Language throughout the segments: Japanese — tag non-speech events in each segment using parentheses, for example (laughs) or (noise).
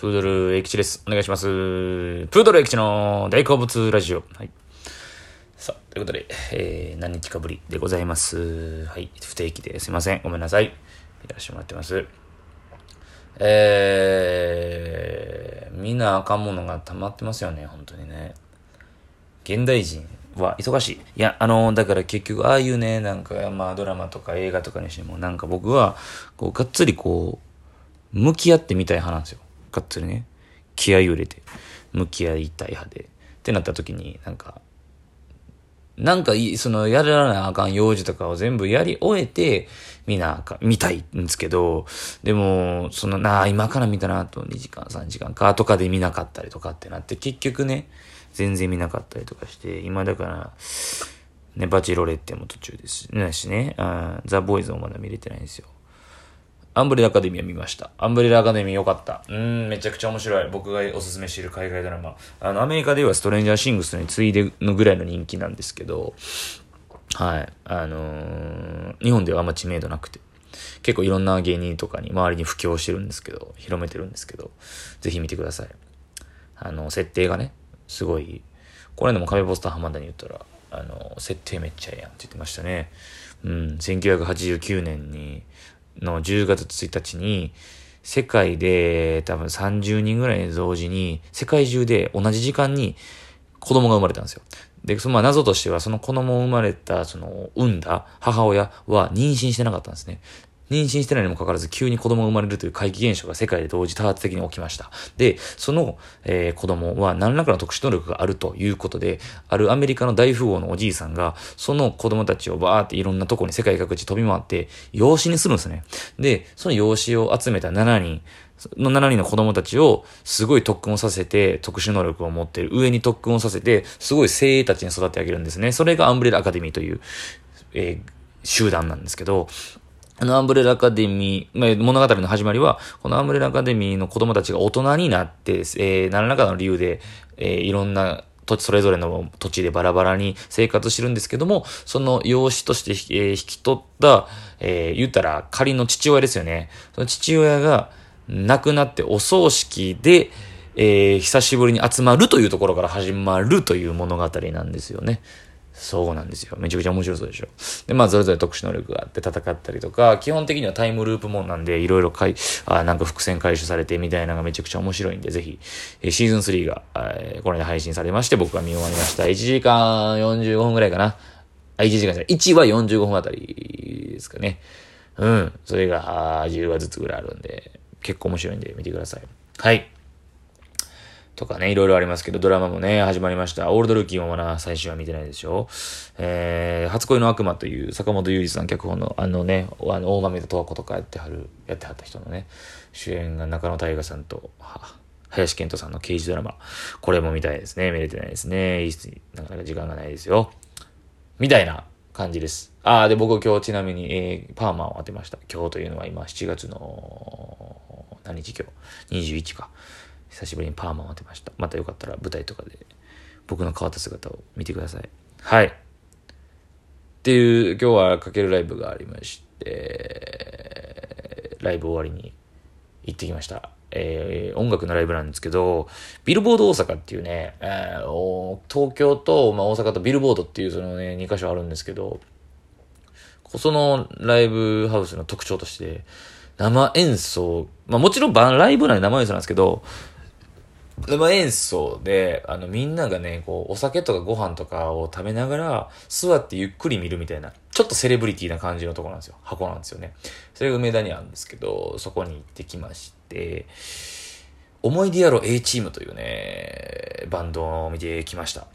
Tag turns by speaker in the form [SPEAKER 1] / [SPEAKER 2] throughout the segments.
[SPEAKER 1] プードルエキチです。お願いします。プードルエキチの大好物ラジオ。はい。さあ、ということで、えー、何日かぶりでございます。はい。不定期ですいません。ごめんなさい。やらせてもらってます。えー、みんなあかんものが溜まってますよね、本当にね。現代人は忙しい。いや、あの、だから結局、ああいうね、なんか、まあドラマとか映画とかにしても、なんか僕は、こう、がっつりこう、向き合ってみたい派なんですよ。がっつりね、気合を入れて、向き合いたい派で。ってなった時に、なんか、なんかい、その、やらなあかん用事とかを全部やり終えて、見なあかん、見たいんですけど、でも、その、なあ、今から見たなと、2時間、3時間か、とかで見なかったりとかってなって、結局ね、全然見なかったりとかして、今だから、ね、バチロレッテも途中ですね、しね、あザ・ボーイズもまだ見れてないんですよ。アンブレラアカデミーは見ました。アンブレラアカデミー良かった。うん、めちゃくちゃ面白い。僕がおすすめしている海外ドラマ。あの、アメリカではストレンジャーシングスに次いでのぐらいの人気なんですけど、はい。あのー、日本ではあんま知名度なくて。結構いろんな芸人とかに周りに布教してるんですけど、広めてるんですけど、ぜひ見てください。あの、設定がね、すごい、これでも壁ポスター浜田に言ったら、あの、設定めっちゃええやんって言ってましたね。うん、1989年に、の10月1日に、世界で多分30人ぐらい同時に、世界中で同じ時間に子供が生まれたんですよ。で、そのまあ謎としては、その子供を生まれた、その、産んだ母親は妊娠してなかったんですね。妊娠してないにもかかわらず急に子供が生まれるという怪奇現象が世界で同時多発的に起きました。で、その、えー、子供は何らかの特殊能力があるということで、あるアメリカの大富豪のおじいさんが、その子供たちをバーっていろんなとこに世界各地飛び回って、養子にするんですね。で、その養子を集めた7人、の7人の子供たちをすごい特訓をさせて、特殊能力を持っている上に特訓をさせて、すごい精鋭たちに育て上げるんですね。それがアンブレラアカデミーという、えー、集団なんですけど、あのアンブレラアカデミー、ま、物語の始まりは、このアンブレラアカデミーの子供たちが大人になって、えー、何らかの理由で、えー、いろんな土地、それぞれの土地でバラバラに生活してるんですけども、その養子として、えー、引き取った、えー、言ったら仮の父親ですよね。その父親が亡くなってお葬式で、えー、久しぶりに集まるというところから始まるという物語なんですよね。そうなんですよ。めちゃくちゃ面白そうでしょ。で、まあ、それぞれ特殊能力があって戦ったりとか、基本的にはタイムループもんなんで、いろいろかい、あなんか伏線回収されてみたいなのがめちゃくちゃ面白いんで、ぜひ、えシーズン3が、えー、この間配信されまして、僕が見終わりました。1時間45分くらいかな。あ、1時間じゃない。1は45分あたりですかね。うん。それが、あ10話ずつぐらいあるんで、結構面白いんで見てください。はい。とかね、いろいろありますけど、ドラマもね、始まりました。オールドルーキーもまだ最終話見てないでしょ。えー、初恋の悪魔という坂本雄二さん脚本の、あのね、あの、大豆田十和子とかやってはる、やってはった人のね、主演が中野大河さんと、は林健人さんの刑事ドラマ。これも見たいですね。見れてないですね。なかなか時間がないですよ。みたいな感じです。ああ、で、僕今日ちなみに、えー、パーマを当てました。今日というのは今7月の、何日今日 ?21 か。久しぶりにパーマを当てました。またよかったら舞台とかで僕の変わった姿を見てください。はい。っていう、今日はかけるライブがありまして、ライブ終わりに行ってきました。えー、音楽のライブなんですけど、ビルボード大阪っていうね、えー、東京と、まあ、大阪とビルボードっていうそのね、2カ所あるんですけど、こそのライブハウスの特徴として、生演奏、まあもちろんライブなんで生演奏なんですけど、生演奏で、あの、みんながね、こう、お酒とかご飯とかを食べながら、座ってゆっくり見るみたいな、ちょっとセレブリティな感じのとこなんですよ。箱なんですよね。それが梅田にあるんですけど、そこに行ってきまして、思い出やろ A チームというね、バンドを見てきました。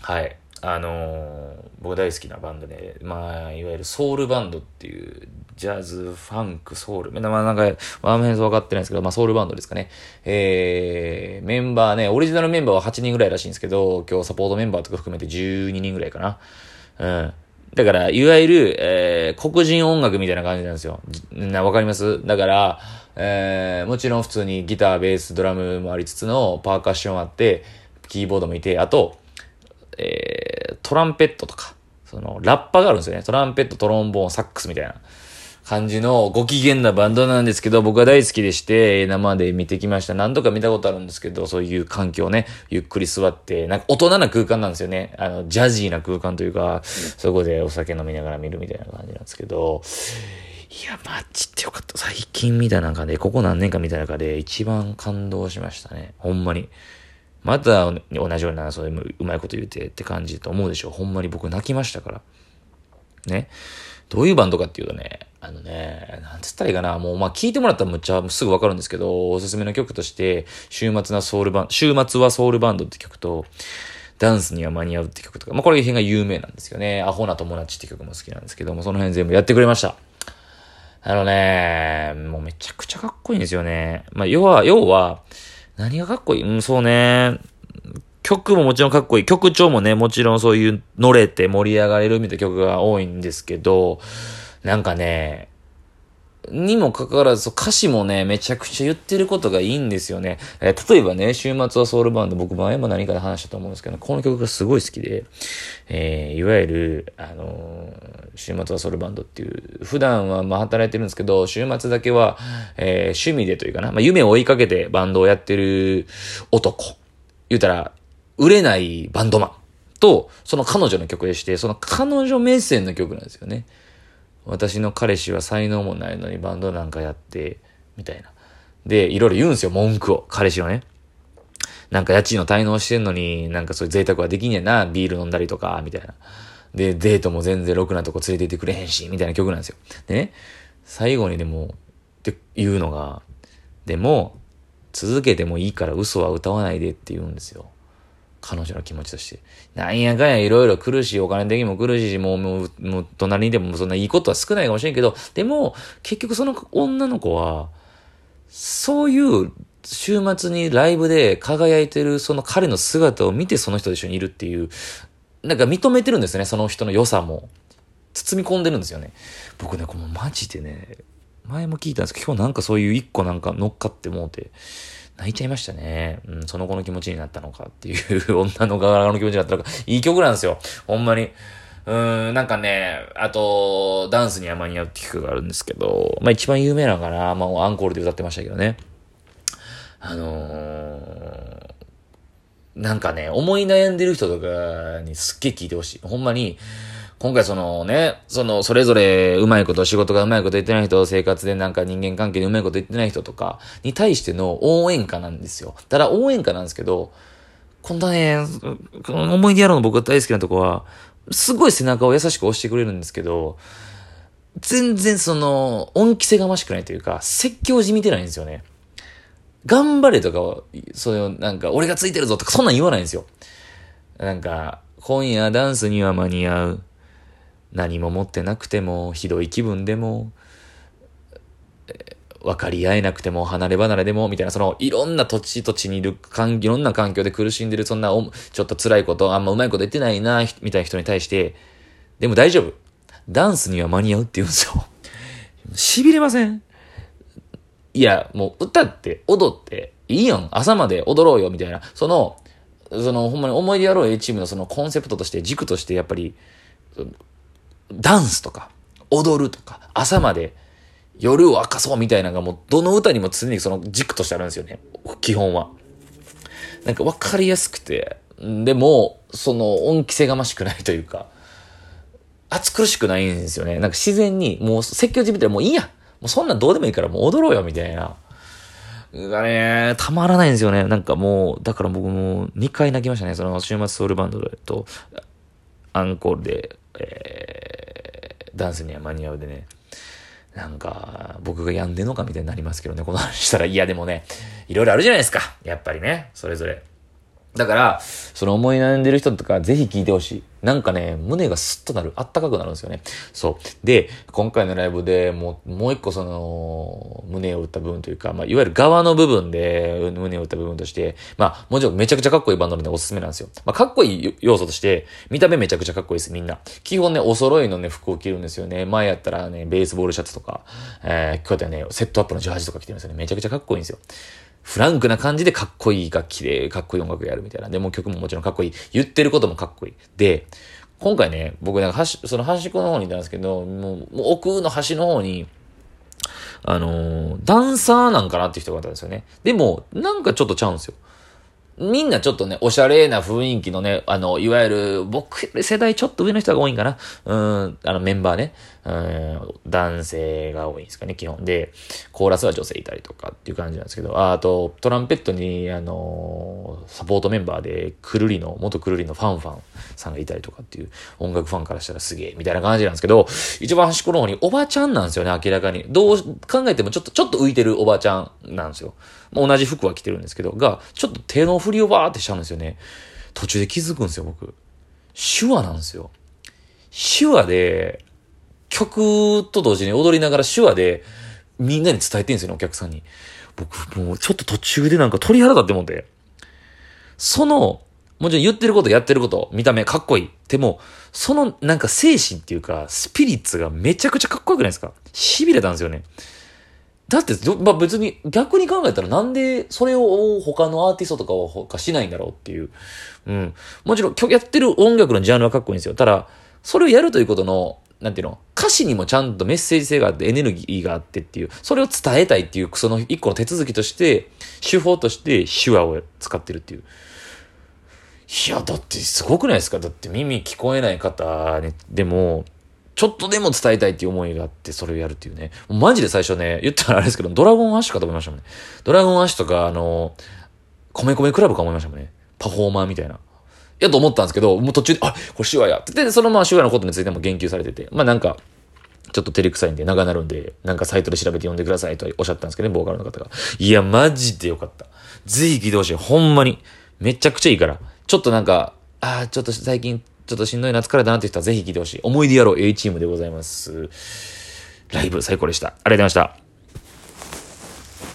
[SPEAKER 1] はい。あのー、僕大好きなバンドで、まあ、いわゆるソウルバンドっていう、ジャズ、ファンク、ソウル、まあなんか、ワームヘンズ分かってないんですけど、まあソウルバンドですかね。えー、メンバーね、オリジナルメンバーは8人ぐらいらしいんですけど、今日サポートメンバーとか含めて12人ぐらいかな。うん。だから、いわゆる、えー、黒人音楽みたいな感じなんですよ。な、わかります？だから、えー、もちろん普通にギター、ベース、ドラムもありつつのパーカッションあって、キーボードもいて、あと、えー、トランペットとか、その、ラッパがあるんですよね。トランペット、トロンボーン、サックスみたいな感じのご機嫌なバンドなんですけど、僕は大好きでして、生で見てきました。何度か見たことあるんですけど、そういう環境ね、ゆっくり座って、なんか大人な空間なんですよね。あの、ジャジーな空間というか、そこでお酒飲みながら見るみたいな感じなんですけど、いや、マジってよかった。最近見た中で、ここ何年か見た中で一番感動しましたね。ほんまに。また同じような、そういううまいこと言うてって感じと思うでしょ。ほんまに僕泣きましたから。ね。どういうバンドかっていうとね、あのね、なんつったらいいかな、もうまあ聞いてもらったらむっちゃすぐわかるんですけど、おすすめの曲として、週末なソウルバン、週末はソウルバンドって曲と、ダンスには間に合うって曲とか、まあこれ辺が有名なんですよね。アホな友達って曲も好きなんですけども、その辺全部やってくれました。あのね、もうめちゃくちゃかっこいいんですよね。まあ要は、要は、何がかっこいい？うん、そうね。曲ももちろんかっこいい。曲調もね、もちろんそういう乗れて盛り上がれるみたいな曲が多いんですけど、なんかね、にもかかわらず、歌詞もね、めちゃくちゃ言ってることがいいんですよね。えー、例えばね、週末はソウルバンド、僕前も何かで話したと思うんですけど、この曲がすごい好きで、えー、いわゆる、あのー、週末はソウルバンドっていう、普段はまあ働いてるんですけど、週末だけは、えー、趣味でというかな、まあ夢を追いかけてバンドをやってる男。言うたら、売れないバンドマンと、その彼女の曲でして、その彼女目線の曲なんですよね。私の彼氏は才能もないのにバンドなんかやって、みたいな。で、いろいろ言うんですよ、文句を。彼氏をね。なんか家賃の滞納してんのに、なんかそういう贅沢はできんねんな、ビール飲んだりとか、みたいな。で、デートも全然ろくなとこ連れて行ってくれへんし、みたいな曲なんですよ。でね、最後にでも、って言うのが、でも、続けてもいいから嘘は歌わないでって言うんですよ。彼女の気持ちとして。なんやかんやいろいろ苦しい、お金的にも苦しいし、もう、もう、もう隣にでもそんないいことは少ないかもしれんけど、でも、結局その女の子は、そういう週末にライブで輝いてるその彼の姿を見てその人と一緒にいるっていう、なんか認めてるんですね、その人の良さも。包み込んでるんですよね。僕ね、このマジでね、前も聞いたんですけど、今日なんかそういう一個なんか乗っかってもうて、泣いちゃいましたね。うん、その子の気持ちになったのかっていう (laughs) 女の側の気持ちになったのか。いい曲なんですよ。ほんまに。うーん、なんかね、あと、ダンスには間に合うって曲があるんですけど、まあ一番有名なのかな。まあアンコールで歌ってましたけどね。あのー、なんかね、思い悩んでる人とかにすっげえ聞いてほしい。ほんまに、今回そのね、その、それぞれうまいこと、仕事がうまいこと言ってない人、生活でなんか人間関係でうまいこと言ってない人とかに対しての応援歌なんですよ。ただ応援歌なんですけど、こんなね、この思い出やろうの僕が大好きなとこは、すごい背中を優しく押してくれるんですけど、全然その、恩着せがましくないというか、説教じみてないんですよね。頑張れとかそういう、なんか、俺がついてるぞとか、そんなん言わないんですよ。なんか、今夜ダンスには間に合う。何も持ってなくても、ひどい気分でも、分かり合えなくても、離れ離れでも、みたいな、その、いろんな土地土地にいる、いろんな環境で苦しんでる、そんなちょっと辛いこと、あんまうまいこと言ってないな、みたいな人に対して、でも大丈夫。ダンスには間に合うって言うんですよ。(laughs) 痺れませんいや、もう歌って、踊って、いいやん。朝まで踊ろうよ、みたいな。その、その、ほんまに思い出やろう A チームのそのコンセプトとして、軸として、やっぱり、ダンスとか、踊るとか、朝まで夜を明かそうみたいなのがもうどの歌にも常にその軸としてあるんですよね。基本は。なんかわかりやすくて、でも、その恩着せがましくないというか、暑苦しくないんですよね。なんか自然に、もう説教じみたらもういいや。もうそんなんどうでもいいからもう踊ろうよみたいな。がね、たまらないんですよね。なんかもう、だから僕も2回泣きましたね。その週末ソウルバンドと、アンコールで、えー、ダンスには間に合うでね、なんか、僕が病んでんのかみたいになりますけどね、この話したら、いやでもね、いろいろあるじゃないですか。やっぱりね、それぞれ。だから、その思い悩んでる人とかぜひ聞いてほしい。なんかね、胸がスッとなる、あったかくなるんですよね。そう。で、今回のライブでもう、もう一個その、胸を打った部分というか、まあ、いわゆる側の部分で胸を打った部分として、まあ、もちろんめちゃくちゃかっこいいバンドなんでおすすめなんですよ。まあ、かっこいい要素として、見た目めちゃくちゃかっこいいです、みんな。基本ね、お揃いのね、服を着るんですよね。前やったらね、ベースボールシャツとか、えー、こうやってね、セットアップのジャージとか着てるんですよね。めちゃくちゃかっこいいんですよ。フランクな感じでかっこいい楽器で、かっこいい音楽やるみたいな。でも曲ももちろんかっこいい。言ってることもかっこいい。で、今回ね、僕なんか端、その端っこの方にいたんですけど、もう、もう奥の端の方に、あのー、ダンサーなんかなって人がいたんですよね。でも、なんかちょっとちゃうんですよ。みんなちょっとね、おしゃれな雰囲気のね、あの、いわゆる、僕世代ちょっと上の人が多いんかな。うん、あの、メンバーね。うん、男性が多いんですかね、基本で。コーラスは女性いたりとかっていう感じなんですけど、あと、トランペットに、あのサポートメンバーで、くるりの、元くるりのファンファンさんがいたりとかっていう、音楽ファンからしたらすげえ、みたいな感じなんですけど、一番端っこの方におばちゃんなんですよね、明らかに。どう考えてもちょっと、ちょっと浮いてるおばちゃんなんですよ。同じ服は着てるんですけど、が、ちょっと手の振りをバーってしちゃうんですよね。途中で気づくんですよ、僕。手話なんですよ。手話で、曲と同時に踊りながら手話で、みんなに伝えてんですよね、お客さんに。僕、もうちょっと途中でなんか鳥肌立ってもんで。その、もちろん言ってることやってること、見た目かっこいい。でも、そのなんか精神っていうか、スピリッツがめちゃくちゃかっこよくないですか？痺れたんですよね。だって、まあ、別に逆に考えたらなんでそれを他のアーティストとかはかしないんだろうっていう。うん。もちろん今日やってる音楽のジャンルはかっこいいんですよ。ただ、それをやるということの、なんていうの歌詞にもちゃんとメッセージ性があってエネルギーがあってっていう、それを伝えたいっていう、その一個の手続きとして、手法として手話を使ってるっていう。いや、だってすごくないですか？だって耳聞こえない方に、でも、ちょっとでも伝えたいっていう思いがあって、それをやるっていうね。マジで最初ね、言ったらあれですけど、ドラゴンアッシュかと思いましたもんね。ドラゴンアッシュとか、あの、米米クラブか思いましたもんね。パフォーマーみたいな。やと思ったんですけど、もう途中で、あ、これ手話や。で、そのまま手話のことについても言及されてて、まあなんか、ちょっと照れくさいんで長なるんで、なんかサイトで調べて読んでくださいとおっしゃったんですけどね、ボーカルの方が。いや、マジでよかった。ぜひ聞いてほしい。ほんまに。めちゃくちゃいいから。ちょっとなんか、ああ、ちょっと最近ちょっとしんどいな、疲れたなって人はぜひ聞いてほしい。思い出やろう A チームでございます。ライブ最高でした。ありがとうございました。